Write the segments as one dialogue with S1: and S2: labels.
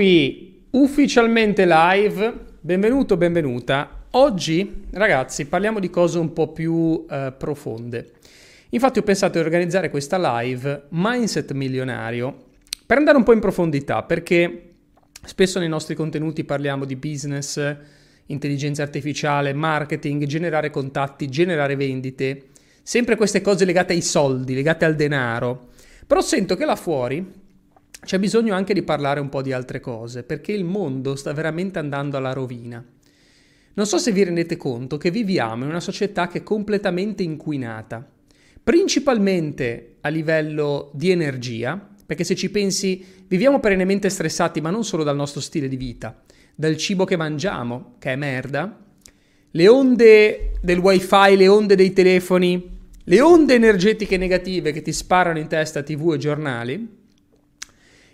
S1: qui ufficialmente live, benvenuto, benvenuta. Oggi, ragazzi, parliamo di cose un po' più eh, profonde. Infatti ho pensato di organizzare questa live Mindset Milionario per andare un po' in profondità, perché spesso nei nostri contenuti parliamo di business, intelligenza artificiale, marketing, generare contatti, generare vendite, sempre queste cose legate ai soldi, legate al denaro. Però sento che là fuori c'è bisogno anche di parlare un po' di altre cose, perché il mondo sta veramente andando alla rovina. Non so se vi rendete conto che viviamo in una società che è completamente inquinata, principalmente a livello di energia, perché se ci pensi viviamo perennemente stressati, ma non solo dal nostro stile di vita, dal cibo che mangiamo, che è merda, le onde del wifi, le onde dei telefoni, le onde energetiche negative che ti sparano in testa tv e giornali,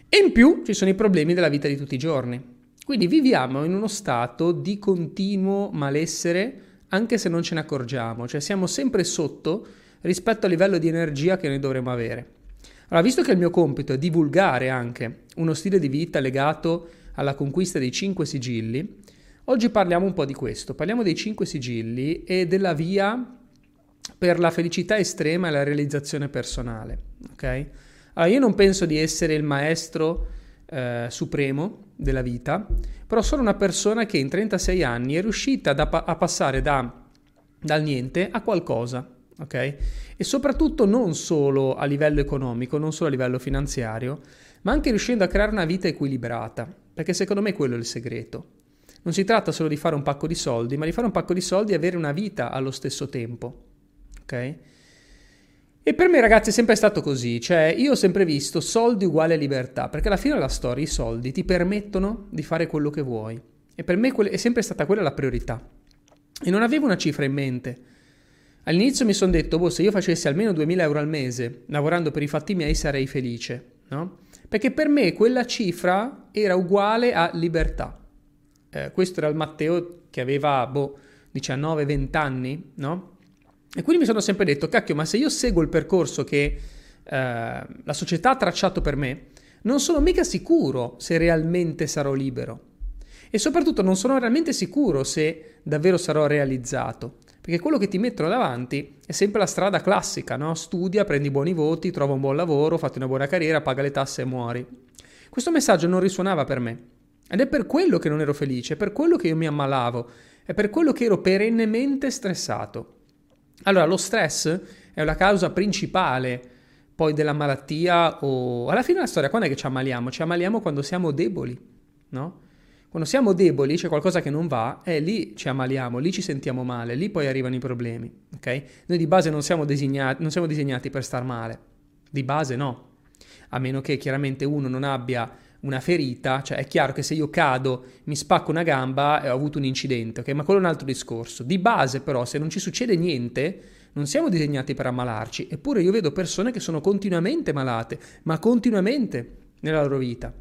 S1: e in più ci sono i problemi della vita di tutti i giorni. Quindi viviamo in uno stato di continuo malessere anche se non ce ne accorgiamo, cioè siamo sempre sotto rispetto al livello di energia che noi dovremmo avere. Allora, visto che il mio compito è divulgare anche uno stile di vita legato alla conquista dei cinque sigilli, oggi parliamo un po' di questo, parliamo dei cinque sigilli e della via per la felicità estrema e la realizzazione personale, ok? Allora, io non penso di essere il maestro eh, supremo della vita, però sono una persona che in 36 anni è riuscita da, a passare da, dal niente a qualcosa, ok? E soprattutto non solo a livello economico, non solo a livello finanziario, ma anche riuscendo a creare una vita equilibrata, perché secondo me quello è il segreto. Non si tratta solo di fare un pacco di soldi, ma di fare un pacco di soldi e avere una vita allo stesso tempo, ok? E per me ragazzi è sempre stato così, cioè io ho sempre visto soldi uguale libertà, perché alla fine della storia i soldi ti permettono di fare quello che vuoi. E per me è sempre stata quella la priorità. E non avevo una cifra in mente. All'inizio mi sono detto, boh, se io facessi almeno 2000 euro al mese lavorando per i fatti miei sarei felice, no? Perché per me quella cifra era uguale a libertà. Eh, questo era il Matteo che aveva, boh, 19-20 anni, no? E quindi mi sono sempre detto, cacchio, ma se io seguo il percorso che eh, la società ha tracciato per me, non sono mica sicuro se realmente sarò libero. E soprattutto non sono realmente sicuro se davvero sarò realizzato. Perché quello che ti mettono davanti è sempre la strada classica, no? Studia, prendi buoni voti, trova un buon lavoro, fatti una buona carriera, paga le tasse e muori. Questo messaggio non risuonava per me. Ed è per quello che non ero felice, è per quello che io mi ammalavo, è per quello che ero perennemente stressato. Allora, lo stress è la causa principale poi della malattia o alla fine della storia quando è che ci ammaliamo? Ci ammaliamo quando siamo deboli, no? Quando siamo deboli, c'è qualcosa che non va, e lì ci ammaliamo, lì ci sentiamo male, lì poi arrivano i problemi, ok? Noi di base non siamo, disegnati, non siamo disegnati per star male, di base no, a meno che chiaramente uno non abbia una ferita, cioè è chiaro che se io cado, mi spacco una gamba e ho avuto un incidente, ok? Ma quello è un altro discorso. Di base però, se non ci succede niente, non siamo disegnati per ammalarci, eppure io vedo persone che sono continuamente malate, ma continuamente nella loro vita.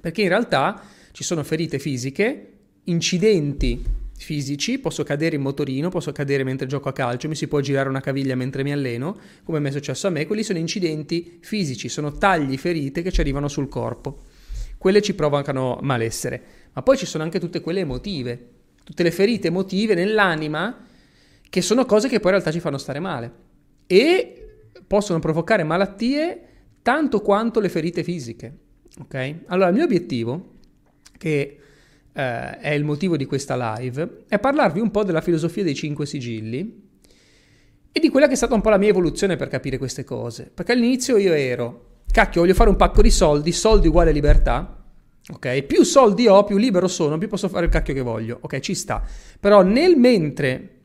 S1: Perché in realtà ci sono ferite fisiche, incidenti fisici, posso cadere in motorino, posso cadere mentre gioco a calcio, mi si può girare una caviglia mentre mi alleno, come mi è successo a me, quelli sono incidenti fisici, sono tagli, ferite che ci arrivano sul corpo quelle ci provocano malessere. Ma poi ci sono anche tutte quelle emotive, tutte le ferite emotive nell'anima, che sono cose che poi in realtà ci fanno stare male. E possono provocare malattie tanto quanto le ferite fisiche. Ok? Allora, il mio obiettivo, che eh, è il motivo di questa live, è parlarvi un po' della filosofia dei cinque sigilli e di quella che è stata un po' la mia evoluzione per capire queste cose. Perché all'inizio io ero cacchio, voglio fare un pacco di soldi, soldi uguale libertà. Ok, più soldi ho, più libero sono, più posso fare il cacchio che voglio. Ok, ci sta. Però nel mentre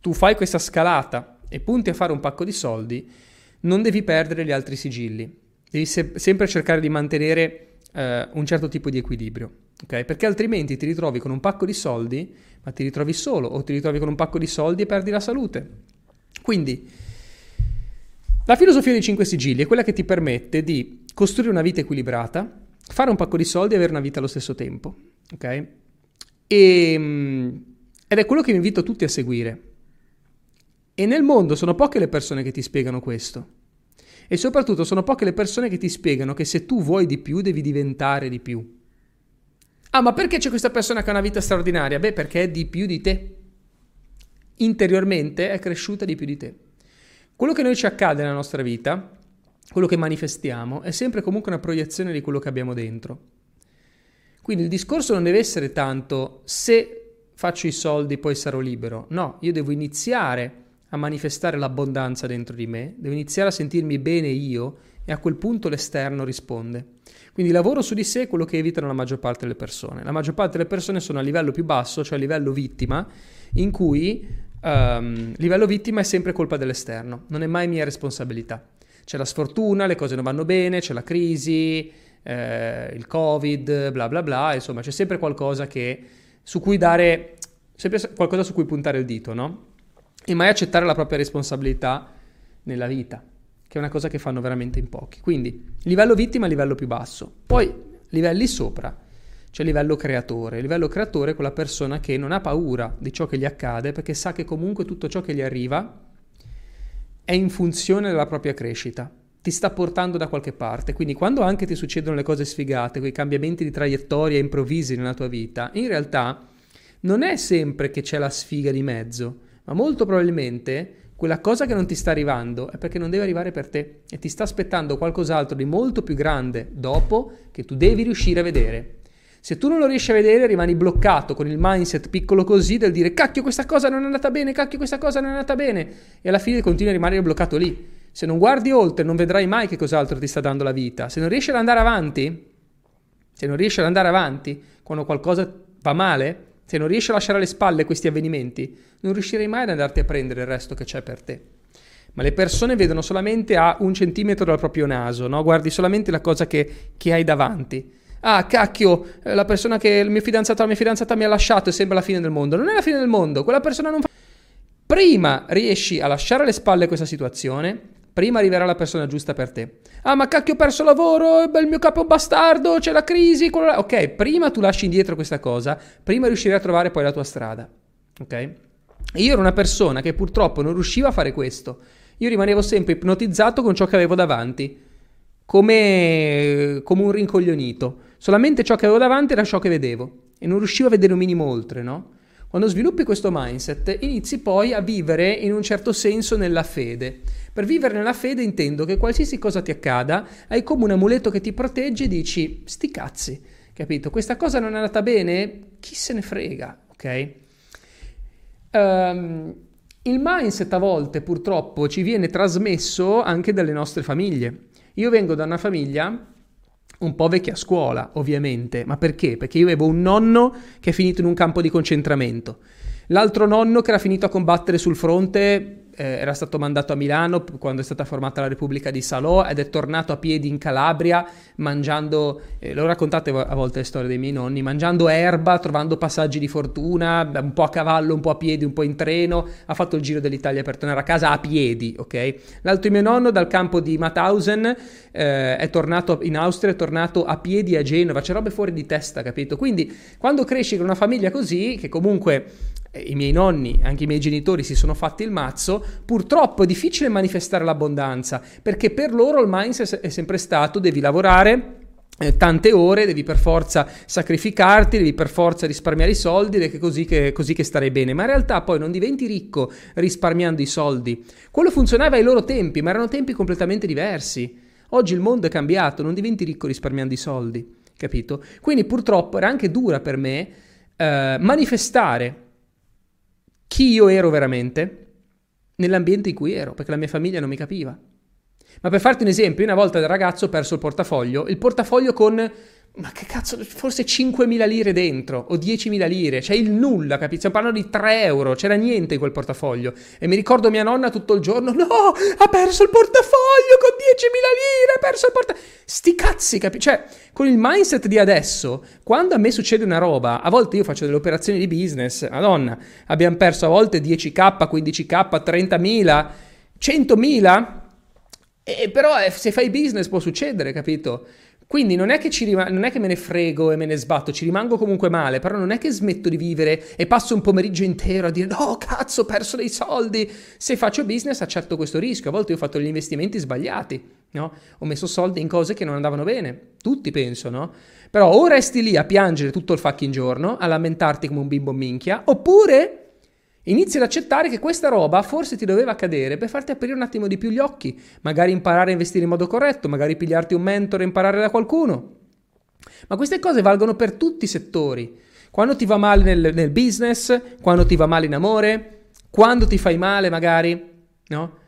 S1: tu fai questa scalata e punti a fare un pacco di soldi, non devi perdere gli altri sigilli. Devi se- sempre cercare di mantenere eh, un certo tipo di equilibrio. Ok? Perché altrimenti ti ritrovi con un pacco di soldi, ma ti ritrovi solo, o ti ritrovi con un pacco di soldi e perdi la salute. Quindi la filosofia dei cinque sigilli è quella che ti permette di costruire una vita equilibrata, fare un pacco di soldi e avere una vita allo stesso tempo. Ok? E, ehm, ed è quello che invito tutti a seguire. E nel mondo sono poche le persone che ti spiegano questo. E soprattutto sono poche le persone che ti spiegano che se tu vuoi di più devi diventare di più. Ah, ma perché c'è questa persona che ha una vita straordinaria? Beh, perché è di più di te. Interiormente è cresciuta di più di te. Quello che noi ci accade nella nostra vita, quello che manifestiamo, è sempre comunque una proiezione di quello che abbiamo dentro. Quindi il discorso non deve essere tanto se faccio i soldi poi sarò libero. No, io devo iniziare a manifestare l'abbondanza dentro di me, devo iniziare a sentirmi bene io e a quel punto l'esterno risponde. Quindi il lavoro su di sé è quello che evitano la maggior parte delle persone. La maggior parte delle persone sono a livello più basso, cioè a livello vittima, in cui um, livello vittima è sempre colpa dell'esterno, non è mai mia responsabilità. C'è la sfortuna, le cose non vanno bene, c'è la crisi, eh, il covid, bla bla bla, insomma c'è sempre qualcosa che, su cui dare, sempre qualcosa su cui puntare il dito, no? E mai accettare la propria responsabilità nella vita che è una cosa che fanno veramente in pochi. Quindi livello vittima, livello più basso. Poi livelli sopra, c'è livello creatore. Il livello creatore è quella persona che non ha paura di ciò che gli accade perché sa che comunque tutto ciò che gli arriva è in funzione della propria crescita. Ti sta portando da qualche parte. Quindi quando anche ti succedono le cose sfigate, quei cambiamenti di traiettoria improvvisi nella tua vita, in realtà non è sempre che c'è la sfiga di mezzo, ma molto probabilmente quella cosa che non ti sta arrivando è perché non deve arrivare per te e ti sta aspettando qualcos'altro di molto più grande dopo che tu devi riuscire a vedere. Se tu non lo riesci a vedere, rimani bloccato con il mindset piccolo così del dire cacchio questa cosa non è andata bene, cacchio questa cosa non è andata bene e alla fine continui a rimanere bloccato lì. Se non guardi oltre, non vedrai mai che cos'altro ti sta dando la vita. Se non riesci ad andare avanti, se non riesci ad andare avanti quando qualcosa va male, se non riesci a lasciare alle spalle questi avvenimenti, non riuscirai mai ad andarti a prendere il resto che c'è per te. Ma le persone vedono solamente a un centimetro dal proprio naso, no? Guardi solamente la cosa che, che hai davanti. Ah, cacchio, eh, la persona che il mio fidanzato la mia fidanzata mi ha lasciato e sembra la fine del mondo. Non è la fine del mondo, quella persona non fa... Prima riesci a lasciare alle spalle questa situazione, prima arriverà la persona giusta per te. Ah, ma cacchio, ho perso lavoro, il mio capo è un bastardo, c'è la crisi. Quello... Ok, prima tu lasci indietro questa cosa, prima riuscirai a trovare poi la tua strada. Ok? io ero una persona che purtroppo non riusciva a fare questo. Io rimanevo sempre ipnotizzato con ciò che avevo davanti, come, come un rincoglionito. Solamente ciò che avevo davanti era ciò che vedevo e non riuscivo a vedere un minimo oltre, no? Quando sviluppi questo mindset, inizi poi a vivere in un certo senso nella fede. Per vivere nella fede intendo che qualsiasi cosa ti accada, hai come un amuleto che ti protegge e dici, sti cazzi, capito? Questa cosa non è andata bene? Chi se ne frega, ok? Um, il mindset a volte purtroppo ci viene trasmesso anche dalle nostre famiglie. Io vengo da una famiglia un po' vecchia scuola, ovviamente, ma perché? Perché io avevo un nonno che è finito in un campo di concentramento, l'altro nonno che era finito a combattere sul fronte eh, era stato mandato a Milano quando è stata formata la Repubblica di Salò ed è tornato a piedi in Calabria mangiando, eh, lo raccontate a volte le storie dei miei nonni, mangiando erba, trovando passaggi di fortuna, un po' a cavallo, un po' a piedi, un po' in treno, ha fatto il giro dell'Italia per tornare a casa a piedi, ok? L'altro mio nonno dal campo di Mauthausen eh, è tornato in Austria, è tornato a piedi a Genova, c'è robe fuori di testa, capito? Quindi quando cresci con una famiglia così, che comunque i miei nonni, anche i miei genitori si sono fatti il mazzo, purtroppo è difficile manifestare l'abbondanza, perché per loro il mindset è sempre stato devi lavorare, eh, tante ore, devi per forza sacrificarti, devi per forza risparmiare i soldi ed è così che, così che starei bene. Ma in realtà poi non diventi ricco risparmiando i soldi. Quello funzionava ai loro tempi, ma erano tempi completamente diversi. Oggi il mondo è cambiato, non diventi ricco risparmiando i soldi, capito? Quindi purtroppo era anche dura per me eh, manifestare chi io ero veramente nell'ambiente in cui ero, perché la mia famiglia non mi capiva. Ma per farti un esempio, una volta da ragazzo ho perso il portafoglio, il portafoglio con ma che cazzo, forse 5.000 lire dentro o 10.000 lire, cioè il nulla, capito? Stiamo parlando di 3 euro, c'era niente in quel portafoglio. E mi ricordo mia nonna tutto il giorno, no, ha perso il portafoglio con 10.000 lire, ha perso il portafoglio. Sti cazzi, capito? Cioè, con il mindset di adesso, quando a me succede una roba, a volte io faccio delle operazioni di business, madonna, abbiamo perso a volte 10k, 15k, 30.000, 100.000. E però eh, se fai business può succedere, capito? Quindi non è, che ci rim- non è che me ne frego e me ne sbatto, ci rimango comunque male, però non è che smetto di vivere e passo un pomeriggio intero a dire no cazzo ho perso dei soldi. Se faccio business accetto questo rischio, a volte ho fatto gli investimenti sbagliati, no? Ho messo soldi in cose che non andavano bene, tutti penso, no? Però o resti lì a piangere tutto il fucking giorno, a lamentarti come un bimbo minchia, oppure Inizi ad accettare che questa roba forse ti doveva accadere per farti aprire un attimo di più gli occhi, magari imparare a investire in modo corretto, magari pigliarti un mentore e imparare da qualcuno. Ma queste cose valgono per tutti i settori. Quando ti va male nel, nel business, quando ti va male in amore, quando ti fai male magari, no?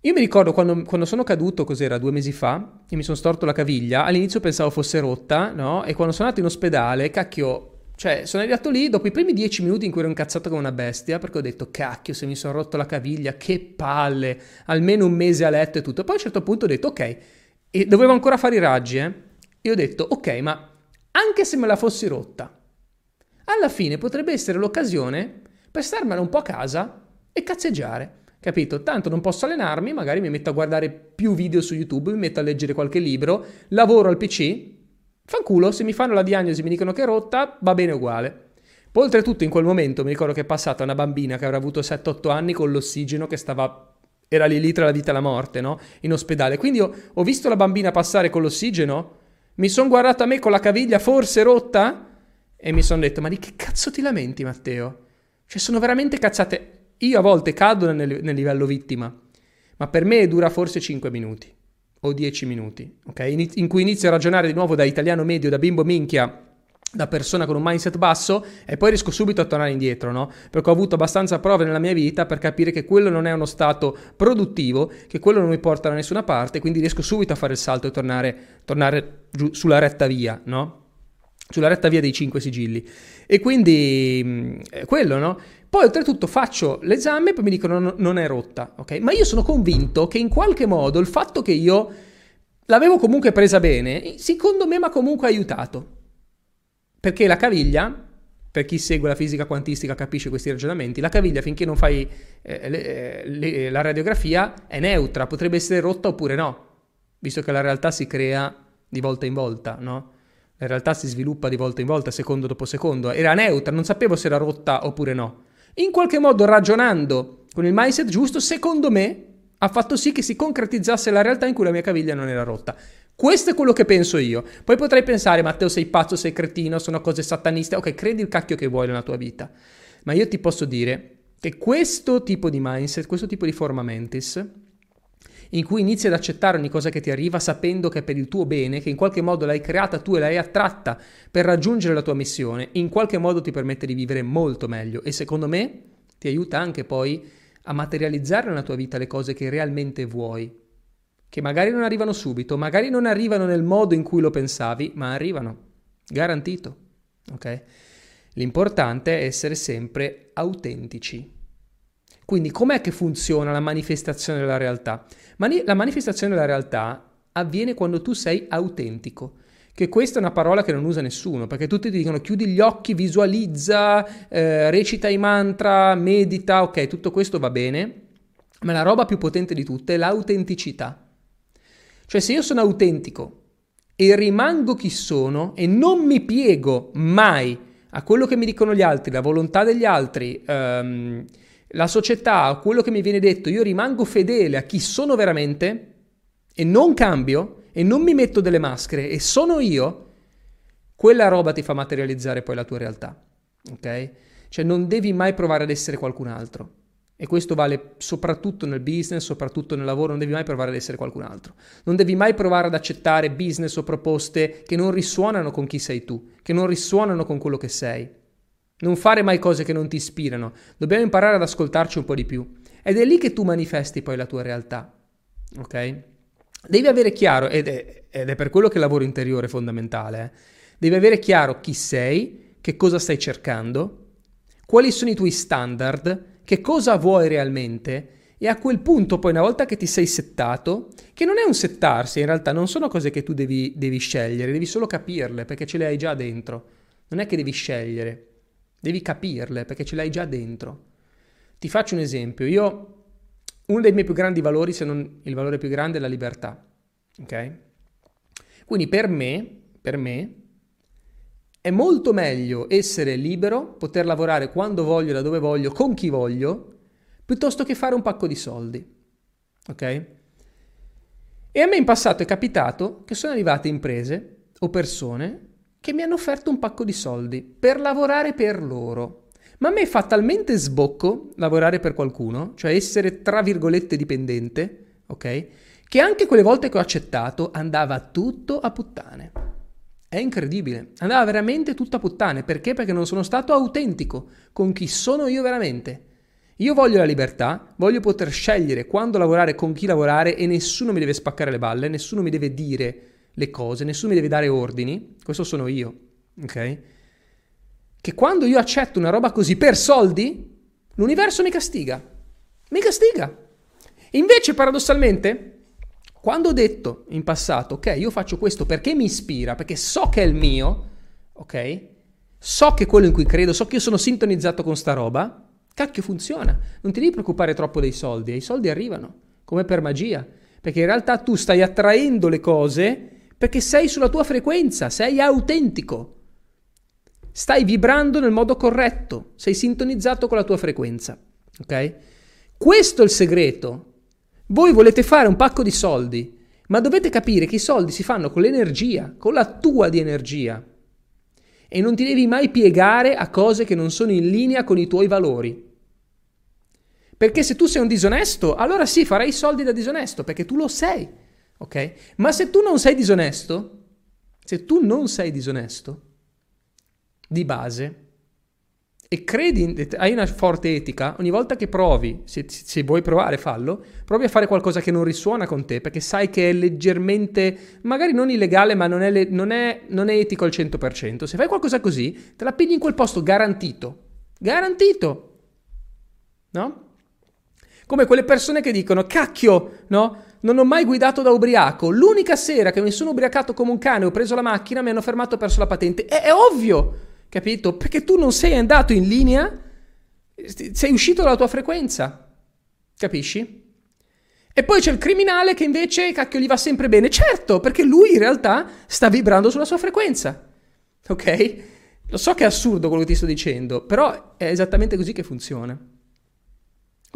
S1: Io mi ricordo quando, quando, sono caduto, cos'era, due mesi fa, e mi sono storto la caviglia, all'inizio pensavo fosse rotta, no? E quando sono andato in ospedale, cacchio, cioè, sono arrivato lì dopo i primi dieci minuti in cui ero incazzato come una bestia, perché ho detto, cacchio, se mi sono rotto la caviglia, che palle, almeno un mese a letto e tutto. Poi a un certo punto ho detto, ok, e dovevo ancora fare i raggi, eh? E ho detto, ok, ma anche se me la fossi rotta, alla fine potrebbe essere l'occasione per starmela un po' a casa e cazzeggiare. Capito? Tanto non posso allenarmi, magari mi metto a guardare più video su YouTube, mi metto a leggere qualche libro, lavoro al PC, Fanculo, se mi fanno la diagnosi e mi dicono che è rotta, va bene uguale. Poi oltretutto in quel momento mi ricordo che è passata una bambina che avrà avuto 7-8 anni con l'ossigeno che stava era lì lì tra la vita e la morte, no? In ospedale. Quindi ho, ho visto la bambina passare con l'ossigeno, mi sono guardato a me con la caviglia forse rotta e mi sono detto, ma di che cazzo ti lamenti Matteo? Cioè sono veramente cazzate. Io a volte cado nel, nel livello vittima, ma per me dura forse 5 minuti o 10 minuti, ok? In cui inizio a ragionare di nuovo da italiano medio, da bimbo minchia, da persona con un mindset basso e poi riesco subito a tornare indietro, no? Perché ho avuto abbastanza prove nella mia vita per capire che quello non è uno stato produttivo, che quello non mi porta da nessuna parte, quindi riesco subito a fare il salto e tornare, tornare giù sulla retta via, no? Sulla retta via dei cinque sigilli. E quindi è quello, no? Poi oltretutto faccio l'esame e poi mi dicono no, non è rotta, ok? Ma io sono convinto che in qualche modo il fatto che io l'avevo comunque presa bene, secondo me mi ha comunque aiutato. Perché la caviglia, per chi segue la fisica quantistica capisce questi ragionamenti, la caviglia finché non fai eh, le, eh, le, la radiografia è neutra, potrebbe essere rotta oppure no, visto che la realtà si crea di volta in volta, no? La realtà si sviluppa di volta in volta, secondo dopo secondo. Era neutra, non sapevo se era rotta oppure no in qualche modo ragionando con il mindset giusto, secondo me ha fatto sì che si concretizzasse la realtà in cui la mia caviglia non era rotta. Questo è quello che penso io. Poi potrei pensare, Matteo, sei pazzo, sei cretino, sono cose sataniste. Ok, credi il cacchio che vuoi nella tua vita. Ma io ti posso dire che questo tipo di mindset, questo tipo di forma mentis, in cui inizi ad accettare ogni cosa che ti arriva sapendo che è per il tuo bene, che in qualche modo l'hai creata tu e l'hai attratta per raggiungere la tua missione, in qualche modo ti permette di vivere molto meglio e secondo me ti aiuta anche poi a materializzare nella tua vita le cose che realmente vuoi, che magari non arrivano subito, magari non arrivano nel modo in cui lo pensavi, ma arrivano, garantito. Ok? L'importante è essere sempre autentici. Quindi com'è che funziona la manifestazione della realtà? Mani- la manifestazione della realtà avviene quando tu sei autentico. Che questa è una parola che non usa nessuno, perché tutti ti dicono chiudi gli occhi, visualizza, eh, recita i mantra, medita, ok, tutto questo va bene, ma la roba più potente di tutte è l'autenticità. Cioè se io sono autentico e rimango chi sono e non mi piego mai a quello che mi dicono gli altri, la volontà degli altri, ehm, la società, quello che mi viene detto, io rimango fedele a chi sono veramente e non cambio e non mi metto delle maschere e sono io, quella roba ti fa materializzare poi la tua realtà. Ok? Cioè non devi mai provare ad essere qualcun altro. E questo vale soprattutto nel business, soprattutto nel lavoro, non devi mai provare ad essere qualcun altro. Non devi mai provare ad accettare business o proposte che non risuonano con chi sei tu, che non risuonano con quello che sei. Non fare mai cose che non ti ispirano. Dobbiamo imparare ad ascoltarci un po' di più. Ed è lì che tu manifesti poi la tua realtà. Ok? Devi avere chiaro, ed è, ed è per quello che il lavoro interiore è fondamentale, eh? devi avere chiaro chi sei, che cosa stai cercando, quali sono i tuoi standard, che cosa vuoi realmente e a quel punto poi una volta che ti sei settato, che non è un settarsi, in realtà non sono cose che tu devi, devi scegliere, devi solo capirle perché ce le hai già dentro, non è che devi scegliere. Devi capirle perché ce l'hai già dentro. Ti faccio un esempio. Io, uno dei miei più grandi valori, se non il valore più grande, è la libertà. Ok? Quindi per me, per me, è molto meglio essere libero, poter lavorare quando voglio, da dove voglio, con chi voglio, piuttosto che fare un pacco di soldi. Ok? E a me in passato è capitato che sono arrivate imprese o persone che mi hanno offerto un pacco di soldi per lavorare per loro. Ma a me fa talmente sbocco lavorare per qualcuno, cioè essere tra virgolette dipendente, ok? Che anche quelle volte che ho accettato andava tutto a puttane. È incredibile, andava veramente tutto a puttane. Perché? Perché non sono stato autentico con chi sono io veramente. Io voglio la libertà, voglio poter scegliere quando lavorare, con chi lavorare e nessuno mi deve spaccare le balle, nessuno mi deve dire le cose, nessuno mi deve dare ordini. Questo sono io, ok? Che quando io accetto una roba così per soldi, l'universo mi castiga. Mi castiga. Invece, paradossalmente, quando ho detto in passato, ok, io faccio questo perché mi ispira, perché so che è il mio, ok? So che è quello in cui credo, so che io sono sintonizzato con sta roba, Cacchio funziona, non ti devi preoccupare troppo dei soldi, i soldi arrivano, come per magia, perché in realtà tu stai attraendo le cose perché sei sulla tua frequenza, sei autentico, stai vibrando nel modo corretto, sei sintonizzato con la tua frequenza, ok? Questo è il segreto. Voi volete fare un pacco di soldi, ma dovete capire che i soldi si fanno con l'energia, con la tua di energia. E non ti devi mai piegare a cose che non sono in linea con i tuoi valori. Perché se tu sei un disonesto, allora sì, farai soldi da disonesto, perché tu lo sei, ok? Ma se tu non sei disonesto, se tu non sei disonesto, di base, e credi, hai una forte etica, ogni volta che provi, se, se, vuoi provare, fallo, provi a fare qualcosa che non risuona con te, perché sai che è leggermente, magari non illegale, ma non è, non è, non è etico al 100%. Se fai qualcosa così, te la pigli in quel posto garantito. Garantito. No? Come quelle persone che dicono, cacchio, no? Non ho mai guidato da ubriaco. L'unica sera che mi sono ubriacato come un cane, ho preso la macchina, mi hanno fermato e perso la patente. È, è ovvio, capito? Perché tu non sei andato in linea, sei uscito dalla tua frequenza. Capisci? E poi c'è il criminale che invece, cacchio, gli va sempre bene. Certo, perché lui in realtà sta vibrando sulla sua frequenza. Ok? Lo so che è assurdo quello che ti sto dicendo, però è esattamente così che funziona.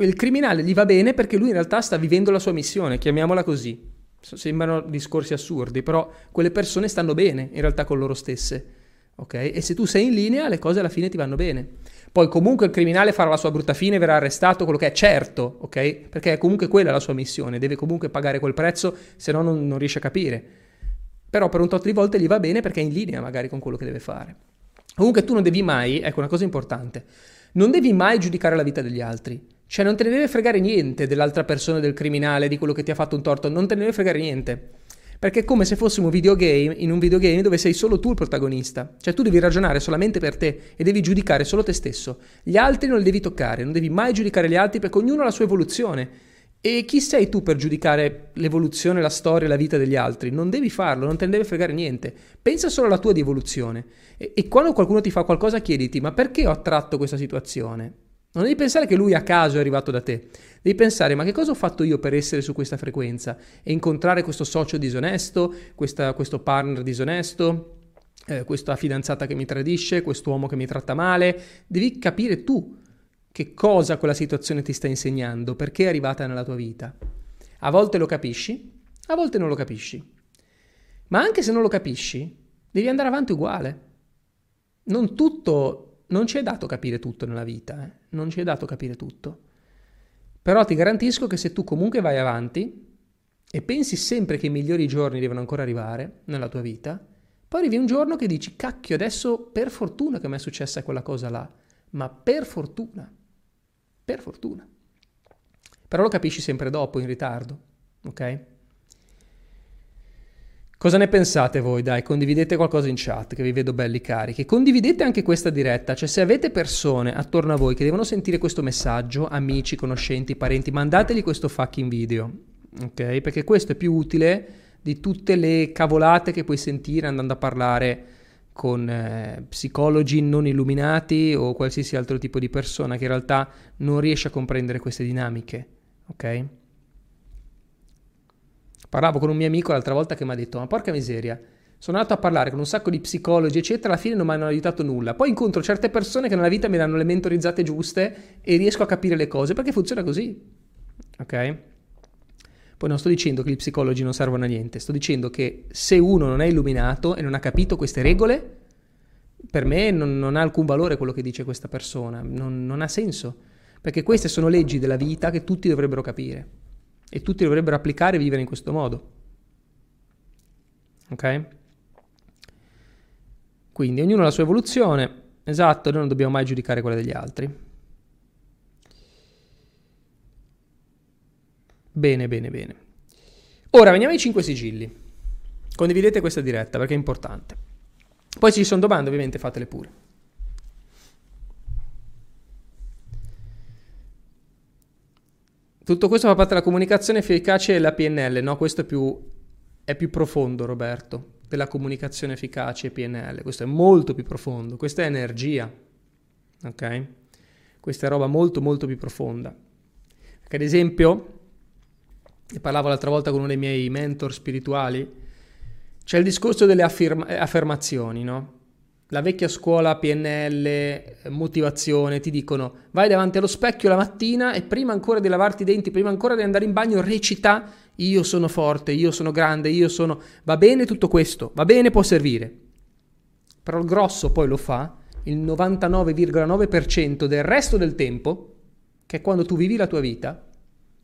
S1: Il criminale gli va bene perché lui in realtà sta vivendo la sua missione, chiamiamola così. Sembrano discorsi assurdi, però quelle persone stanno bene in realtà con loro stesse. Ok? E se tu sei in linea, le cose alla fine ti vanno bene. Poi comunque il criminale farà la sua brutta fine, verrà arrestato, quello che è certo, ok? Perché è comunque quella la sua missione, deve comunque pagare quel prezzo, se no non, non riesce a capire. Però per un tot di volte gli va bene perché è in linea magari con quello che deve fare. Comunque tu non devi mai, ecco una cosa importante, non devi mai giudicare la vita degli altri. Cioè non te ne deve fregare niente dell'altra persona, del criminale, di quello che ti ha fatto un torto, non te ne deve fregare niente. Perché è come se fossimo un videogame, in un videogame dove sei solo tu il protagonista. Cioè tu devi ragionare solamente per te e devi giudicare solo te stesso. Gli altri non li devi toccare, non devi mai giudicare gli altri perché ognuno ha la sua evoluzione. E chi sei tu per giudicare l'evoluzione, la storia, la vita degli altri? Non devi farlo, non te ne deve fregare niente. Pensa solo alla tua di evoluzione. E, e quando qualcuno ti fa qualcosa chiediti, ma perché ho attratto questa situazione? Non devi pensare che lui a caso è arrivato da te, devi pensare ma che cosa ho fatto io per essere su questa frequenza e incontrare questo socio disonesto, questa, questo partner disonesto, eh, questa fidanzata che mi tradisce, quest'uomo che mi tratta male. Devi capire tu che cosa quella situazione ti sta insegnando, perché è arrivata nella tua vita. A volte lo capisci, a volte non lo capisci. Ma anche se non lo capisci, devi andare avanti uguale. Non tutto non ci è dato capire tutto nella vita, eh? non ci è dato capire tutto. Però ti garantisco che se tu comunque vai avanti e pensi sempre che i migliori giorni devono ancora arrivare nella tua vita, poi arrivi un giorno che dici, cacchio, adesso per fortuna che mi è successa quella cosa là, ma per fortuna, per fortuna. Però lo capisci sempre dopo, in ritardo, ok? Cosa ne pensate voi? Dai, condividete qualcosa in chat che vi vedo belli carichi. Condividete anche questa diretta, cioè se avete persone attorno a voi che devono sentire questo messaggio, amici, conoscenti, parenti, mandategli questo fucking video, ok? Perché questo è più utile di tutte le cavolate che puoi sentire andando a parlare con eh, psicologi non illuminati o qualsiasi altro tipo di persona che in realtà non riesce a comprendere queste dinamiche, ok? Parlavo con un mio amico l'altra volta che mi ha detto, ma porca miseria, sono andato a parlare con un sacco di psicologi, eccetera, alla fine non mi hanno aiutato nulla. Poi incontro certe persone che nella vita mi danno le mentorizzate giuste e riesco a capire le cose perché funziona così. Ok? Poi non sto dicendo che gli psicologi non servono a niente, sto dicendo che se uno non è illuminato e non ha capito queste regole, per me non, non ha alcun valore quello che dice questa persona, non, non ha senso, perché queste sono leggi della vita che tutti dovrebbero capire e tutti dovrebbero applicare e vivere in questo modo. Ok? Quindi ognuno ha la sua evoluzione, esatto, noi non dobbiamo mai giudicare quella degli altri. Bene, bene, bene. Ora veniamo ai 5 sigilli. Condividete questa diretta perché è importante. Poi se ci sono domande, ovviamente fatele pure. Tutto questo fa parte della comunicazione efficace e la PNL, no? Questo è più, è più profondo, Roberto della comunicazione efficace PNL. Questo è molto più profondo, questa è energia, ok? Questa è roba molto molto più profonda. Perché ad esempio, ne parlavo l'altra volta con uno dei miei mentor spirituali, c'è il discorso delle affirma- affermazioni, no? La vecchia scuola PNL, motivazione, ti dicono vai davanti allo specchio la mattina e prima ancora di lavarti i denti, prima ancora di andare in bagno, recita io sono forte, io sono grande, io sono... Va bene tutto questo, va bene, può servire. Però il grosso poi lo fa il 99,9% del resto del tempo, che è quando tu vivi la tua vita,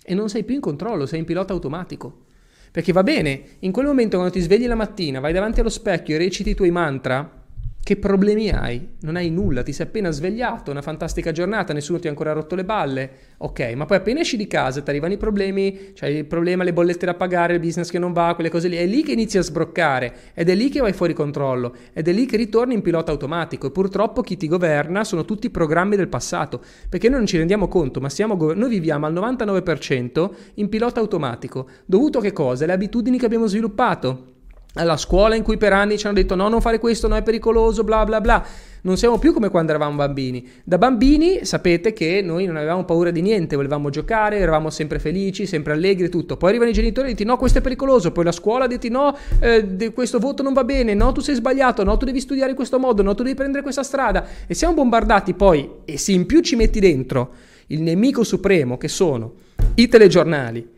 S1: e non sei più in controllo, sei in pilota automatico. Perché va bene, in quel momento quando ti svegli la mattina, vai davanti allo specchio e reciti i tuoi mantra, che problemi hai? Non hai nulla, ti sei appena svegliato, una fantastica giornata, nessuno ti ha ancora rotto le balle. Ok, ma poi appena esci di casa ti arrivano i problemi, c'hai il problema, le bollette da pagare, il business che non va, quelle cose lì. È lì che inizi a sbroccare ed è lì che vai fuori controllo ed è lì che ritorni in pilota automatico. E purtroppo chi ti governa sono tutti programmi del passato, perché noi non ci rendiamo conto, ma siamo, noi viviamo al 99% in pilota automatico. Dovuto a che cosa? Le abitudini che abbiamo sviluppato alla scuola in cui per anni ci hanno detto no, non fare questo, no, è pericoloso, bla bla bla. Non siamo più come quando eravamo bambini. Da bambini sapete che noi non avevamo paura di niente, volevamo giocare, eravamo sempre felici, sempre allegri, tutto. Poi arrivano i genitori e dicono no, questo è pericoloso, poi la scuola dice no, eh, questo voto non va bene, no, tu sei sbagliato, no, tu devi studiare in questo modo, no, tu devi prendere questa strada. E siamo bombardati poi, e se in più ci metti dentro il nemico supremo che sono i telegiornali,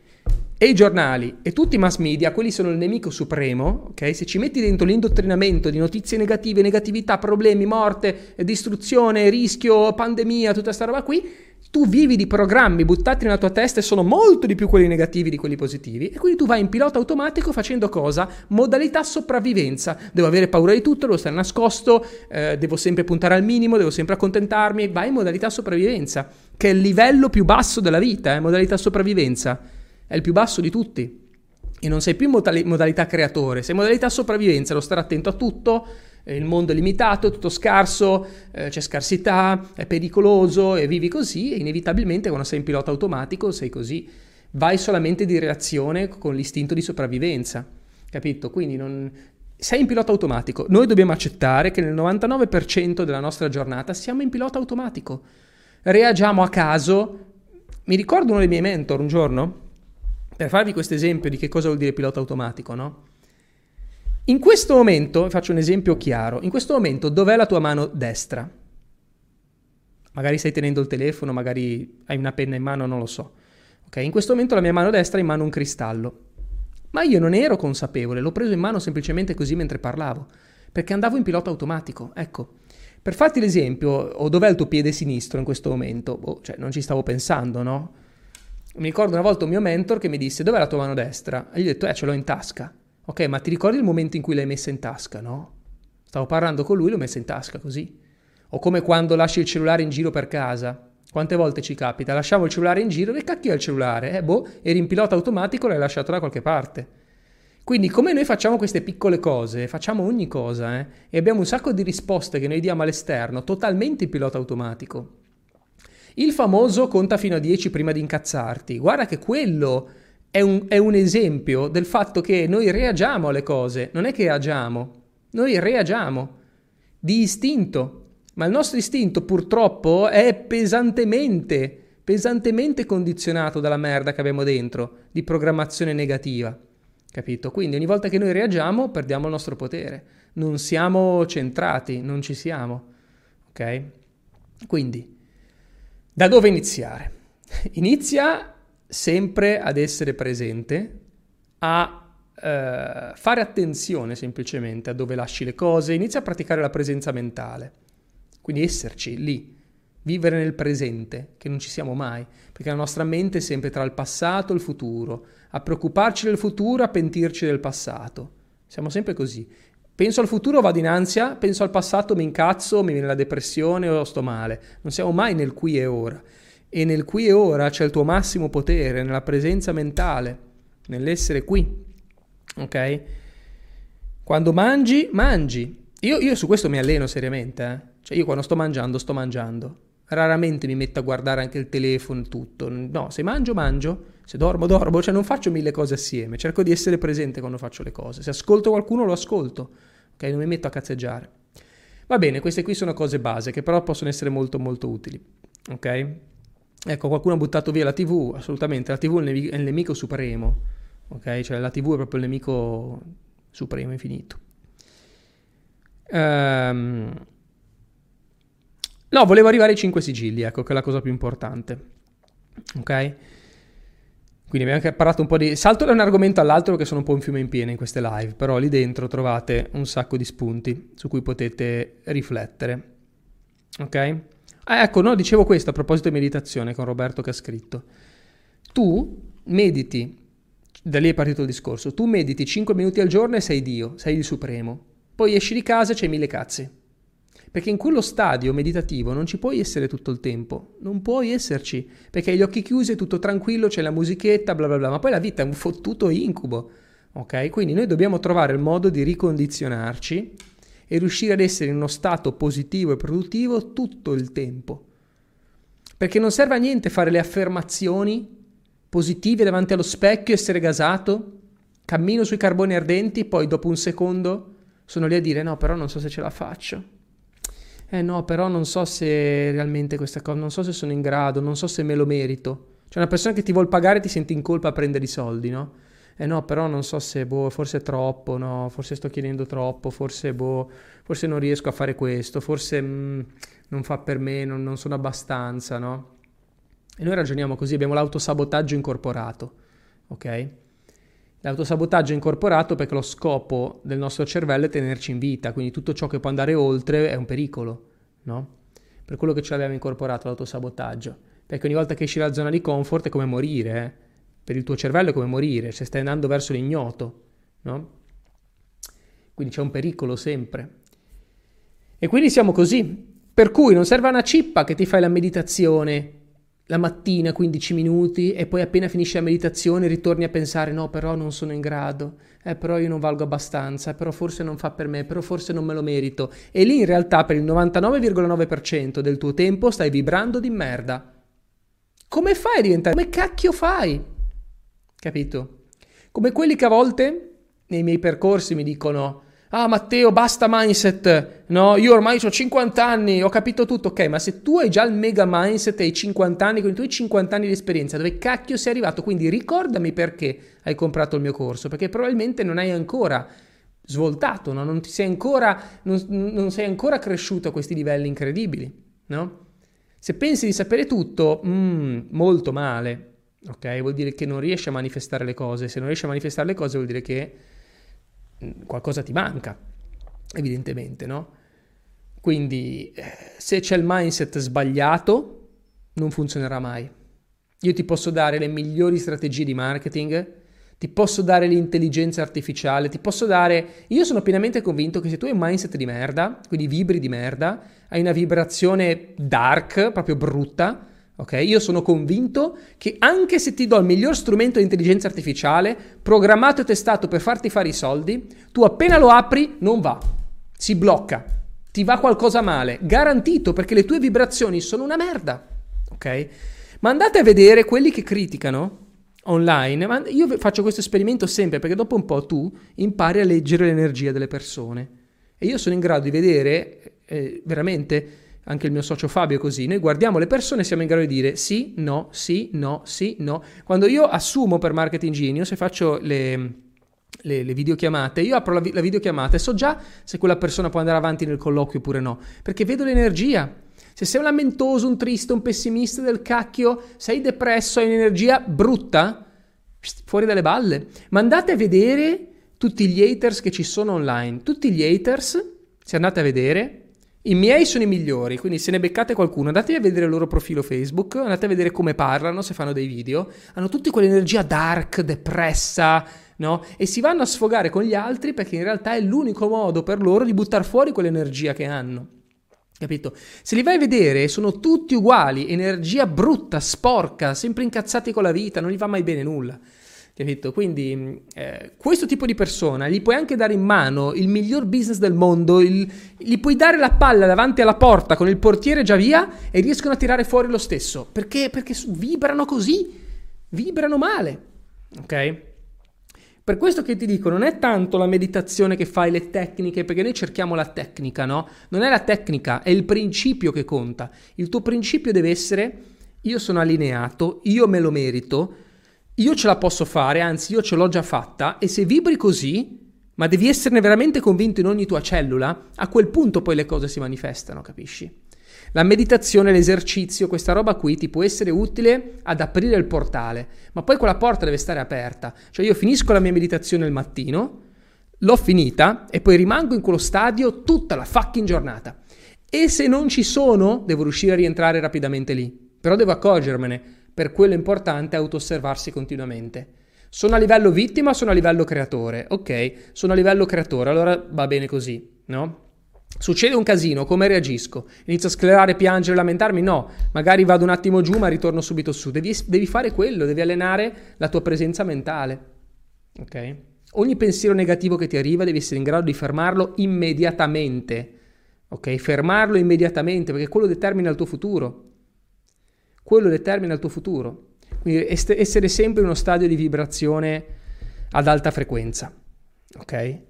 S1: e i giornali e tutti i mass media, quelli sono il nemico supremo, ok? Se ci metti dentro l'indottrinamento di notizie negative, negatività, problemi, morte, distruzione, rischio, pandemia, tutta questa roba qui, tu vivi di programmi buttati nella tua testa e sono molto di più quelli negativi di quelli positivi e quindi tu vai in pilota automatico facendo cosa? Modalità sopravvivenza. Devo avere paura di tutto, devo stare nascosto, eh, devo sempre puntare al minimo, devo sempre accontentarmi, vai in modalità sopravvivenza, che è il livello più basso della vita, eh, modalità sopravvivenza è il più basso di tutti. E non sei più in modali- modalità creatore, sei in modalità sopravvivenza, lo stare attento a tutto, eh, il mondo è limitato, è tutto scarso, eh, c'è scarsità, è pericoloso e vivi così e inevitabilmente quando sei in pilota automatico sei così, vai solamente di reazione con l'istinto di sopravvivenza, capito? Quindi non, sei in pilota automatico. Noi dobbiamo accettare che nel 99% della nostra giornata siamo in pilota automatico. Reagiamo a caso. Mi ricordo uno dei miei mentor un giorno per farvi questo esempio di che cosa vuol dire pilota automatico, no? In questo momento, faccio un esempio chiaro, in questo momento dov'è la tua mano destra? Magari stai tenendo il telefono, magari hai una penna in mano, non lo so. Ok, in questo momento la mia mano destra è in mano un cristallo. Ma io non ero consapevole, l'ho preso in mano semplicemente così mentre parlavo, perché andavo in pilota automatico. Ecco, per farti l'esempio, o dov'è il tuo piede sinistro in questo momento? Boh, cioè, non ci stavo pensando, no? Mi ricordo una volta un mio mentor che mi disse dov'è la tua mano destra? E gli ho detto eh ce l'ho in tasca. Ok, ma ti ricordi il momento in cui l'hai messa in tasca, no? Stavo parlando con lui, l'ho messa in tasca così. O come quando lasci il cellulare in giro per casa. Quante volte ci capita? Lasciamo il cellulare in giro, che cacchio è il cellulare? Eh boh, eri in pilota automatico, l'hai lasciato da qualche parte. Quindi come noi facciamo queste piccole cose, facciamo ogni cosa, eh? E abbiamo un sacco di risposte che noi diamo all'esterno, totalmente in pilota automatico. Il famoso conta fino a 10 prima di incazzarti. Guarda che quello è un, è un esempio del fatto che noi reagiamo alle cose, non è che agiamo, noi reagiamo di istinto. Ma il nostro istinto purtroppo è pesantemente, pesantemente condizionato dalla merda che abbiamo dentro, di programmazione negativa. capito? Quindi ogni volta che noi reagiamo perdiamo il nostro potere, non siamo centrati, non ci siamo, ok? Quindi, da dove iniziare? Inizia sempre ad essere presente, a eh, fare attenzione semplicemente a dove lasci le cose, inizia a praticare la presenza mentale, quindi esserci lì, vivere nel presente, che non ci siamo mai, perché la nostra mente è sempre tra il passato e il futuro, a preoccuparci del futuro, a pentirci del passato. Siamo sempre così. Penso al futuro, vado in ansia, penso al passato, mi incazzo, mi viene la depressione o sto male. Non siamo mai nel qui e ora. E nel qui e ora c'è il tuo massimo potere, nella presenza mentale, nell'essere qui. Ok? Quando mangi, mangi. Io, io su questo mi alleno seriamente. Eh? Cioè io quando sto mangiando, sto mangiando. Raramente mi metto a guardare anche il telefono e tutto. No, se mangio, mangio. Se dormo, dormo. Cioè non faccio mille cose assieme. Cerco di essere presente quando faccio le cose. Se ascolto qualcuno, lo ascolto. Ok? Non mi metto a cazzeggiare. Va bene, queste qui sono cose base che però possono essere molto molto utili. Ok? Ecco, qualcuno ha buttato via la TV, assolutamente, la TV è il nemico supremo, ok? Cioè la TV è proprio il nemico supremo, infinito. Um, no, volevo arrivare ai 5 sigilli, ecco, che è la cosa più importante, ok? Quindi abbiamo anche parlato un po' di... Salto da un argomento all'altro che sono un po' un fiume in piena in queste live, però lì dentro trovate un sacco di spunti su cui potete riflettere, ok? Ah, ecco, no, dicevo questo a proposito di meditazione con Roberto che ha scritto. Tu mediti, da lì è partito il discorso, tu mediti 5 minuti al giorno e sei Dio, sei il Supremo. Poi esci di casa e c'hai mille cazzi. Perché in quello stadio meditativo non ci puoi essere tutto il tempo, non puoi esserci, perché hai gli occhi chiusi, è tutto tranquillo, c'è la musichetta, bla bla bla, ma poi la vita è un fottuto incubo, ok? Quindi noi dobbiamo trovare il modo di ricondizionarci e riuscire ad essere in uno stato positivo e produttivo tutto il tempo. Perché non serve a niente fare le affermazioni positive davanti allo specchio, essere gasato, cammino sui carboni ardenti, poi dopo un secondo sono lì a dire no, però non so se ce la faccio. Eh no, però non so se realmente questa cosa, non so se sono in grado, non so se me lo merito. Cioè una persona che ti vuol pagare ti senti in colpa a prendere i soldi, no? eh no, però non so se, boh, forse è troppo, no, forse sto chiedendo troppo, forse, boh, forse non riesco a fare questo, forse mh, mm, non fa per me, non, non sono abbastanza, no? E noi ragioniamo così, abbiamo l'autosabotaggio incorporato, ok? L'autosabotaggio è incorporato perché lo scopo del nostro cervello è tenerci in vita, quindi tutto ciò che può andare oltre è un pericolo, no? Per quello che ci abbiamo incorporato l'autosabotaggio, perché ogni volta che esci dalla zona di comfort è come morire, eh? per il tuo cervello è come morire, se stai andando verso l'ignoto, no? Quindi c'è un pericolo sempre. E quindi siamo così. Per cui non serve una cippa che ti fai la meditazione la mattina 15 minuti e poi appena finisci la meditazione ritorni a pensare no però non sono in grado, eh però io non valgo abbastanza, però forse non fa per me, però forse non me lo merito. E lì in realtà per il 99,9% del tuo tempo stai vibrando di merda. Come fai a diventare? Come cacchio fai? Capito? Come quelli che a volte nei miei percorsi mi dicono Ah Matteo, basta mindset, no? Io ormai ho 50 anni, ho capito tutto, ok, ma se tu hai già il mega mindset e hai 50 anni, con i tuoi 50 anni di esperienza, dove cacchio sei arrivato? Quindi ricordami perché hai comprato il mio corso, perché probabilmente non hai ancora svoltato, no? non, sei ancora, non, non sei ancora cresciuto a questi livelli incredibili, no? Se pensi di sapere tutto, mm, molto male, ok? Vuol dire che non riesci a manifestare le cose. Se non riesci a manifestare le cose vuol dire che qualcosa ti manca, evidentemente, no? Quindi eh, se c'è il mindset sbagliato, non funzionerà mai. Io ti posso dare le migliori strategie di marketing, ti posso dare l'intelligenza artificiale, ti posso dare... Io sono pienamente convinto che se tu hai un mindset di merda, quindi vibri di merda, hai una vibrazione dark, proprio brutta, Ok? Io sono convinto che anche se ti do il miglior strumento di intelligenza artificiale, programmato e testato per farti fare i soldi, tu appena lo apri non va, si blocca, ti va qualcosa male, garantito perché le tue vibrazioni sono una merda. Ok? Ma andate a vedere quelli che criticano online, ma io faccio questo esperimento sempre perché dopo un po' tu impari a leggere l'energia delle persone e io sono in grado di vedere eh, veramente anche il mio socio Fabio è così, noi guardiamo le persone e siamo in grado di dire sì, no, sì, no, sì, no. Quando io assumo per Marketing Genius e faccio le, le, le videochiamate, io apro la, la videochiamata e so già se quella persona può andare avanti nel colloquio oppure no, perché vedo l'energia. Se sei un lamentoso, un triste, un pessimista del cacchio, sei depresso, hai un'energia brutta, fuori dalle balle. Ma andate a vedere tutti gli haters che ci sono online. Tutti gli haters, se andate a vedere, i miei sono i migliori, quindi se ne beccate qualcuno, andate a vedere il loro profilo Facebook, andate a vedere come parlano, se fanno dei video. Hanno tutti quell'energia dark, depressa, no? E si vanno a sfogare con gli altri perché in realtà è l'unico modo per loro di buttare fuori quell'energia che hanno. Capito? Se li vai a vedere, sono tutti uguali, energia brutta, sporca, sempre incazzati con la vita, non gli va mai bene nulla. Capito? Quindi eh, questo tipo di persona gli puoi anche dare in mano il miglior business del mondo, il, gli puoi dare la palla davanti alla porta con il portiere già via e riescono a tirare fuori lo stesso. Perché? Perché vibrano così, vibrano male. Ok? Per questo che ti dico, non è tanto la meditazione che fai, le tecniche, perché noi cerchiamo la tecnica, no? Non è la tecnica, è il principio che conta. Il tuo principio deve essere io sono allineato, io me lo merito, io ce la posso fare, anzi io ce l'ho già fatta e se vibri così, ma devi esserne veramente convinto in ogni tua cellula, a quel punto poi le cose si manifestano, capisci? La meditazione, l'esercizio, questa roba qui ti può essere utile ad aprire il portale, ma poi quella porta deve stare aperta. Cioè io finisco la mia meditazione il mattino, l'ho finita e poi rimango in quello stadio tutta la fucking giornata. E se non ci sono, devo riuscire a rientrare rapidamente lì. Però devo accorgermene. Per quello è importante auto-osservarsi continuamente. Sono a livello vittima o sono a livello creatore? Ok, sono a livello creatore, allora va bene così, no? Succede un casino, come reagisco? Inizio a sclerare, piangere, lamentarmi? No, magari vado un attimo giù ma ritorno subito su. Devi, devi fare quello, devi allenare la tua presenza mentale. Ok? Ogni pensiero negativo che ti arriva devi essere in grado di fermarlo immediatamente. Ok? Fermarlo immediatamente perché quello determina il tuo futuro. Quello determina il tuo futuro. Quindi essere sempre in uno stadio di vibrazione ad alta frequenza. Ok?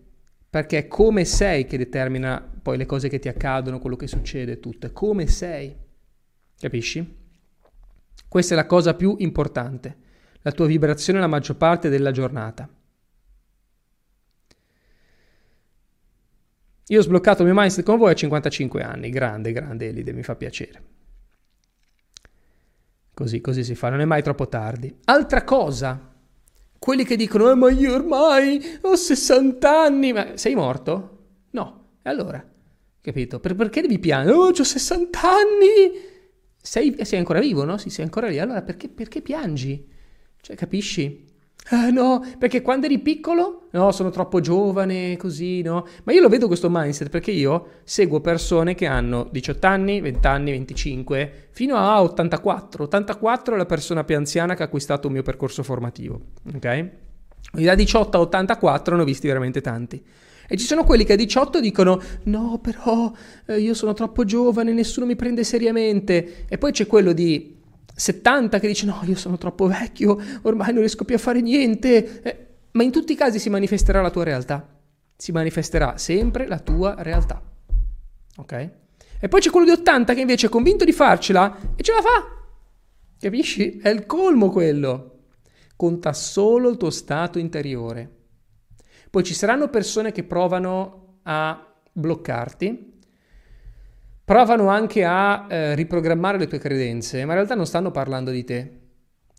S1: perché è come sei che determina poi le cose che ti accadono, quello che succede, tutto, è come sei. Capisci? Questa è la cosa più importante, la tua vibrazione la maggior parte della giornata. Io ho sbloccato il mio mindset con voi a 55 anni, grande, grande Elide, mi fa piacere. Così, così si fa, non è mai troppo tardi. Altra cosa quelli che dicono, eh, ma io ormai ho 60 anni, ma sei morto? No. E allora? Capito? Per, perché devi piangere? Oh, ho 60 anni! Sei, sei, ancora vivo, no? Sì, sei ancora lì. Allora perché, perché piangi? Cioè, capisci? Ah, no, perché quando eri piccolo, no, sono troppo giovane, così, no? Ma io lo vedo questo mindset perché io seguo persone che hanno 18 anni, 20 anni, 25, fino a 84. 84 è la persona più anziana che ha acquistato un mio percorso formativo, ok? Da 18 a 84 ne ho visti veramente tanti. E ci sono quelli che a 18 dicono: No, però eh, io sono troppo giovane, nessuno mi prende seriamente. E poi c'è quello di 70 che dice no, io sono troppo vecchio, ormai non riesco più a fare niente. Eh, ma in tutti i casi si manifesterà la tua realtà. Si manifesterà sempre la tua realtà. Ok? E poi c'è quello di 80 che invece è convinto di farcela e ce la fa. Capisci? È il colmo quello. Conta solo il tuo stato interiore. Poi ci saranno persone che provano a bloccarti, provano anche a eh, riprogrammare le tue credenze, ma in realtà non stanno parlando di te.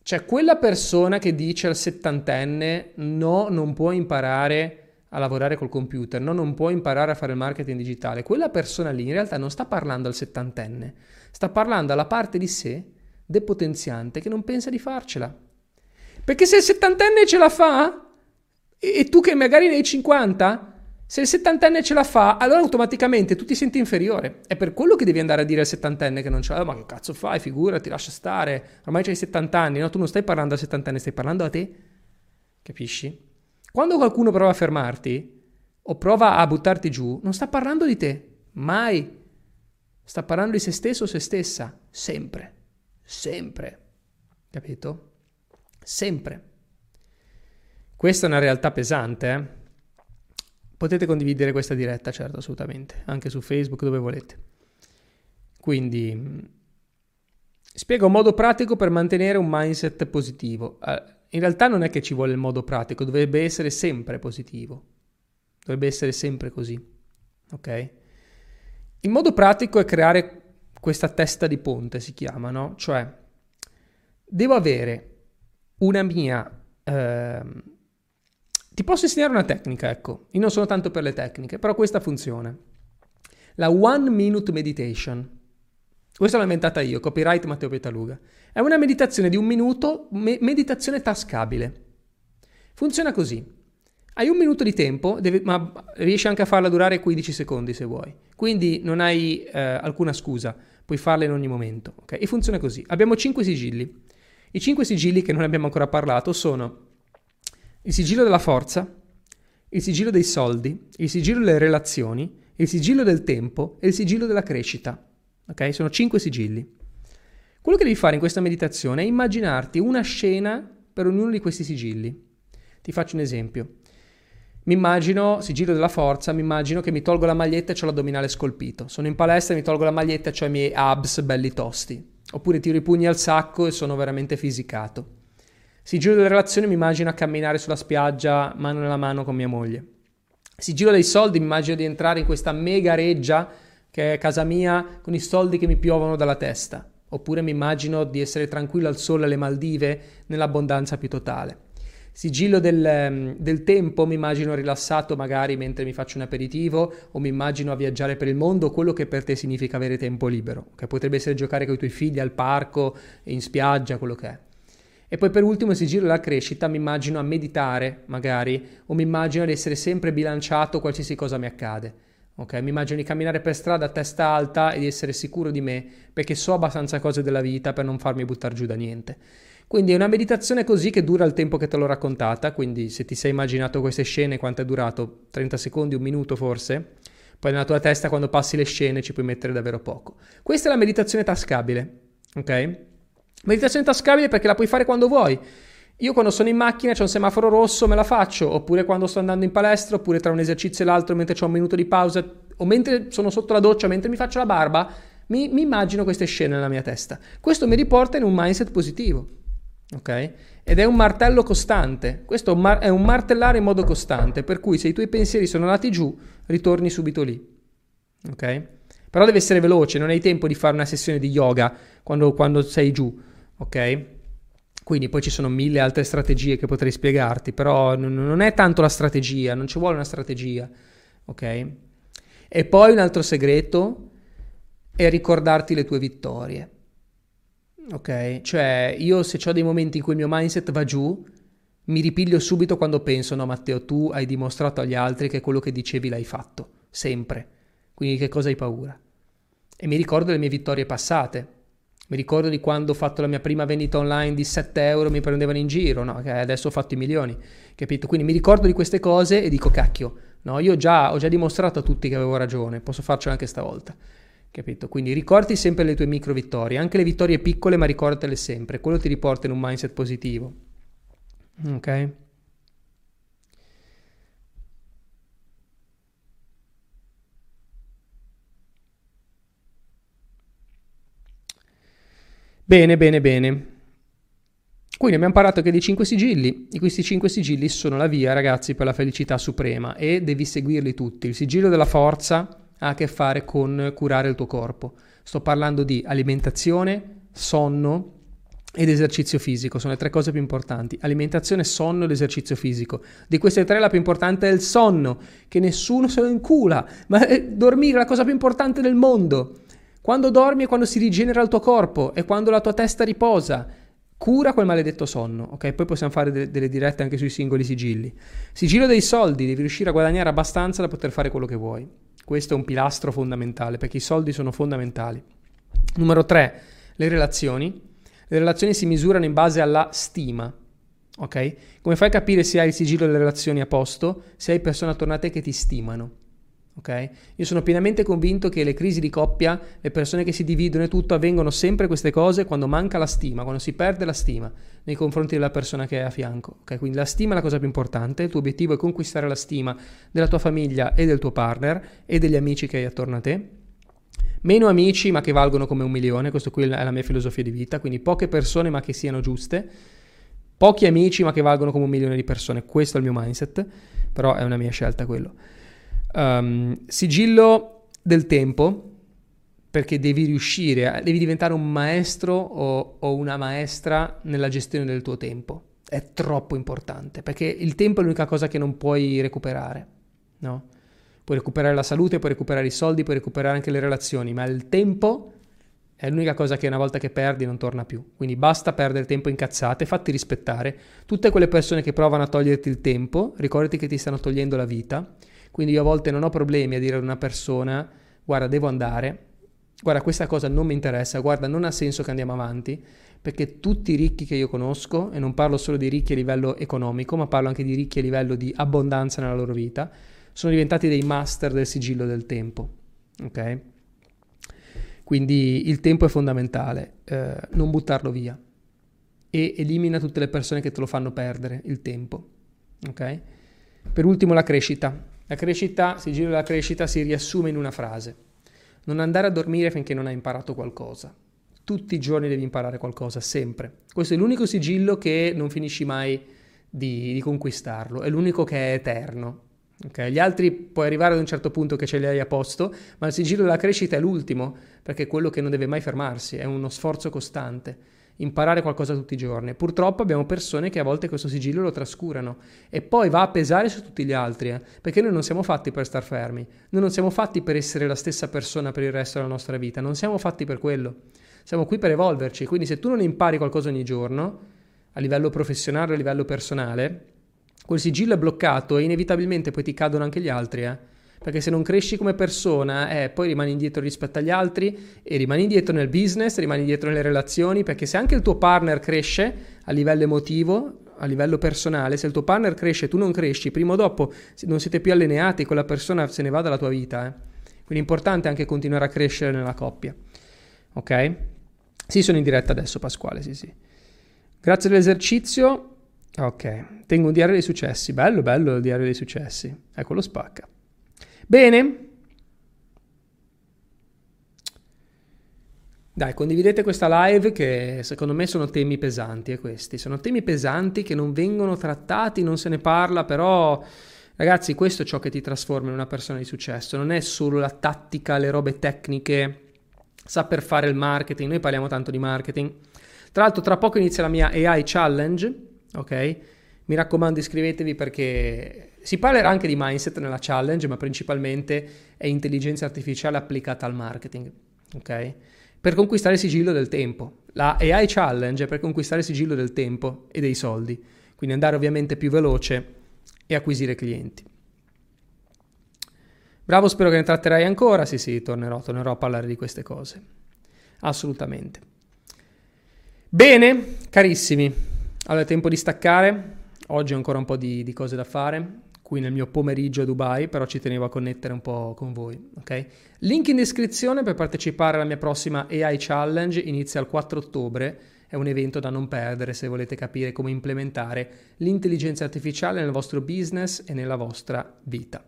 S1: Cioè, quella persona che dice al settantenne no, non può imparare a lavorare col computer, no, non può imparare a fare il marketing digitale, quella persona lì in realtà non sta parlando al settantenne, sta parlando alla parte di sé depotenziante che non pensa di farcela. Perché se il settantenne ce la fa, e tu che magari ne hai 50, se il settantenne ce la fa, allora automaticamente tu ti senti inferiore. È per quello che devi andare a dire al settantenne che non ce l'ha. Ma che cazzo fai? Figurati, lascia stare. Ormai c'hai 70 anni. No, tu non stai parlando al settantenne, stai parlando a te. Capisci? Quando qualcuno prova a fermarti o prova a buttarti giù, non sta parlando di te. Mai. Sta parlando di se stesso o se stessa. Sempre. Sempre. Capito? Sempre. Questa è una realtà pesante, eh? Potete condividere questa diretta, certo, assolutamente, anche su Facebook, dove volete. Quindi, spiego un modo pratico per mantenere un mindset positivo. Uh, in realtà non è che ci vuole il modo pratico, dovrebbe essere sempre positivo. Dovrebbe essere sempre così. Ok? Il modo pratico è creare questa testa di ponte, si chiama, no? Cioè, devo avere una mia... Ehm, ti posso insegnare una tecnica, ecco. Io non sono tanto per le tecniche, però questa funziona. La One Minute Meditation. Questa l'ho inventata io, copyright Matteo Petaluga. È una meditazione di un minuto, me- meditazione tascabile. Funziona così. Hai un minuto di tempo, devi, ma riesci anche a farla durare 15 secondi se vuoi. Quindi non hai eh, alcuna scusa, puoi farla in ogni momento. Okay? E funziona così. Abbiamo 5 sigilli. I 5 sigilli che non abbiamo ancora parlato sono il sigillo della forza, il sigillo dei soldi, il sigillo delle relazioni, il sigillo del tempo e il sigillo della crescita. Ok? Sono cinque sigilli. Quello che devi fare in questa meditazione è immaginarti una scena per ognuno di questi sigilli. Ti faccio un esempio. Mi immagino, sigillo della forza, mi immagino che mi tolgo la maglietta e ho l'addominale scolpito. Sono in palestra, mi tolgo la maglietta e ho i miei abs belli tosti. Oppure tiro i pugni al sacco e sono veramente fisicato. Sigillo delle relazioni mi immagino a camminare sulla spiaggia mano nella mano con mia moglie. Sigillo dei soldi mi immagino di entrare in questa mega reggia che è casa mia con i soldi che mi piovono dalla testa. Oppure mi immagino di essere tranquillo al sole alle Maldive nell'abbondanza più totale. Sigillo del, ehm, del, tempo mi immagino rilassato magari mentre mi faccio un aperitivo o mi immagino a viaggiare per il mondo, quello che per te significa avere tempo libero, che potrebbe essere giocare con i tuoi figli al parco, in spiaggia, quello che è. E poi per ultimo il sigillo della crescita mi immagino a meditare magari o mi immagino di essere sempre bilanciato qualsiasi cosa mi accade. Okay? Mi immagino di camminare per strada a testa alta e di essere sicuro di me perché so abbastanza cose della vita per non farmi buttare giù da niente. Quindi è una meditazione così che dura il tempo che te l'ho raccontata, quindi se ti sei immaginato queste scene, quanto è durato? 30 secondi, un minuto forse? Poi nella tua testa quando passi le scene ci puoi mettere davvero poco. Questa è la meditazione tascabile, ok? Meditazione tascabile perché la puoi fare quando vuoi. Io quando sono in macchina c'è un semaforo rosso, me la faccio, oppure quando sto andando in palestra, oppure tra un esercizio e l'altro mentre ho un minuto di pausa, o mentre sono sotto la doccia, mentre mi faccio la barba, mi, mi immagino queste scene nella mia testa. Questo mi riporta in un mindset positivo, ok? Ed è un martello costante, questo è un martellare in modo costante, per cui se i tuoi pensieri sono andati giù, ritorni subito lì, ok? Però deve essere veloce, non hai tempo di fare una sessione di yoga quando, quando sei giù, ok? Quindi poi ci sono mille altre strategie che potrei spiegarti, però non è tanto la strategia, non ci vuole una strategia, ok? E poi un altro segreto è ricordarti le tue vittorie. Ok? Cioè, io se ho dei momenti in cui il mio mindset va giù, mi ripiglio subito quando penso, no Matteo, tu hai dimostrato agli altri che quello che dicevi l'hai fatto, sempre. Quindi che cosa hai paura? E mi ricordo le mie vittorie passate, mi ricordo di quando ho fatto la mia prima vendita online di 7 euro, mi prendevano in giro, no? Adesso ho fatto i milioni, capito? Quindi mi ricordo di queste cose e dico, cacchio, no? Io già, ho già dimostrato a tutti che avevo ragione, posso farcelo anche stavolta, capito? Quindi ricordi sempre le tue micro vittorie, anche le vittorie piccole, ma ricordatele sempre, quello ti riporta in un mindset positivo, ok? Bene, bene, bene. Quindi abbiamo parlato che dei cinque sigilli, e questi cinque sigilli sono la via, ragazzi, per la felicità suprema e devi seguirli tutti. Il sigillo della forza ha a che fare con curare il tuo corpo. Sto parlando di alimentazione, sonno ed esercizio fisico, sono le tre cose più importanti. Alimentazione, sonno ed esercizio fisico. Di queste tre la più importante è il sonno, che nessuno se lo incula, ma dormire è la cosa più importante del mondo. Quando dormi è quando si rigenera il tuo corpo, è quando la tua testa riposa. Cura quel maledetto sonno, ok? Poi possiamo fare de- delle dirette anche sui singoli sigilli. Sigillo dei soldi, devi riuscire a guadagnare abbastanza da poter fare quello che vuoi. Questo è un pilastro fondamentale, perché i soldi sono fondamentali. Numero 3, le relazioni. Le relazioni si misurano in base alla stima, ok? Come fai a capire se hai il sigillo delle relazioni a posto? Se hai persone attorno a te che ti stimano. Okay? Io sono pienamente convinto che le crisi di coppia, le persone che si dividono e tutto, avvengono sempre queste cose quando manca la stima, quando si perde la stima nei confronti della persona che è a fianco. Okay? Quindi la stima è la cosa più importante, il tuo obiettivo è conquistare la stima della tua famiglia e del tuo partner e degli amici che hai attorno a te. Meno amici ma che valgono come un milione, questo qui è la mia filosofia di vita, quindi poche persone ma che siano giuste Pochi amici ma che valgono come un milione di persone. Questo è il mio mindset, però è una mia scelta quello. Um, sigillo del tempo, perché devi riuscire, devi diventare un maestro o, o una maestra nella gestione del tuo tempo. È troppo importante, perché il tempo è l'unica cosa che non puoi recuperare, no? Puoi recuperare la salute, puoi recuperare i soldi, puoi recuperare anche le relazioni, ma il tempo è l'unica cosa che una volta che perdi non torna più. Quindi basta perdere tempo in cazzate, fatti rispettare. Tutte quelle persone che provano a toglierti il tempo, ricordati che ti stanno togliendo la vita. Quindi io a volte non ho problemi a dire ad una persona, guarda, devo andare, guarda, questa cosa non mi interessa, guarda, non ha senso che andiamo avanti, perché tutti i ricchi che io conosco, e non parlo solo di ricchi a livello economico, ma parlo anche di ricchi a livello di abbondanza nella loro vita, sono diventati dei master del sigillo del tempo. Ok? Quindi il tempo è fondamentale, eh, non buttarlo via e elimina tutte le persone che te lo fanno perdere il tempo. Ok? Per ultimo la crescita. La crescita, sigillo della crescita si riassume in una frase. Non andare a dormire finché non hai imparato qualcosa. Tutti i giorni devi imparare qualcosa, sempre. Questo è l'unico sigillo che non finisci mai di, di conquistarlo, è l'unico che è eterno. Okay? Gli altri puoi arrivare ad un certo punto che ce li hai a posto, ma il sigillo della crescita è l'ultimo, perché è quello che non deve mai fermarsi, è uno sforzo costante. Imparare qualcosa tutti i giorni. Purtroppo abbiamo persone che a volte questo sigillo lo trascurano e poi va a pesare su tutti gli altri, eh? perché noi non siamo fatti per star fermi, noi non siamo fatti per essere la stessa persona per il resto della nostra vita, non siamo fatti per quello. Siamo qui per evolverci, quindi se tu non impari qualcosa ogni giorno, a livello professionale a livello personale, quel sigillo è bloccato e inevitabilmente poi ti cadono anche gli altri, eh? Perché se non cresci come persona, eh, poi rimani indietro rispetto agli altri e rimani indietro nel business, rimani indietro nelle relazioni, perché se anche il tuo partner cresce a livello emotivo, a livello personale, se il tuo partner cresce e tu non cresci, prima o dopo non siete più allineati, quella persona se ne va dalla tua vita. Eh. Quindi è importante anche continuare a crescere nella coppia. Ok? Sì, sono in diretta adesso, Pasquale, sì, sì. Grazie dell'esercizio. Ok, tengo un diario dei successi. Bello, bello il diario dei successi. Ecco, spacca. Bene. Dai, condividete questa live che secondo me sono temi pesanti, e questi. Sono temi pesanti che non vengono trattati, non se ne parla, però ragazzi, questo è ciò che ti trasforma in una persona di successo. Non è solo la tattica, le robe tecniche, saper fare il marketing. Noi parliamo tanto di marketing. Tra l'altro, tra poco inizia la mia AI Challenge ok? Mi raccomando iscrivetevi perché si parlerà anche di mindset nella challenge, ma principalmente è intelligenza artificiale applicata al marketing, ok? Per conquistare il sigillo del tempo. La AI challenge è per conquistare il sigillo del tempo e dei soldi, quindi andare ovviamente più veloce e acquisire clienti. Bravo, spero che ne tratterai ancora. Sì, sì, tornerò, tornerò a parlare di queste cose. Assolutamente. Bene, carissimi, allora è tempo di staccare, oggi ho ancora un po' di, di, cose da fare, qui nel mio pomeriggio a Dubai, però ci tenevo a connettere un po' con voi, ok? Link in descrizione per partecipare alla mia prossima AI Challenge, inizia il 4 ottobre, è un evento da non perdere se volete capire come implementare l'intelligenza artificiale nel vostro business e nella vostra vita,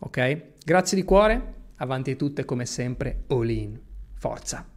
S1: ok? Grazie di cuore, avanti tutte come sempre, all in, forza!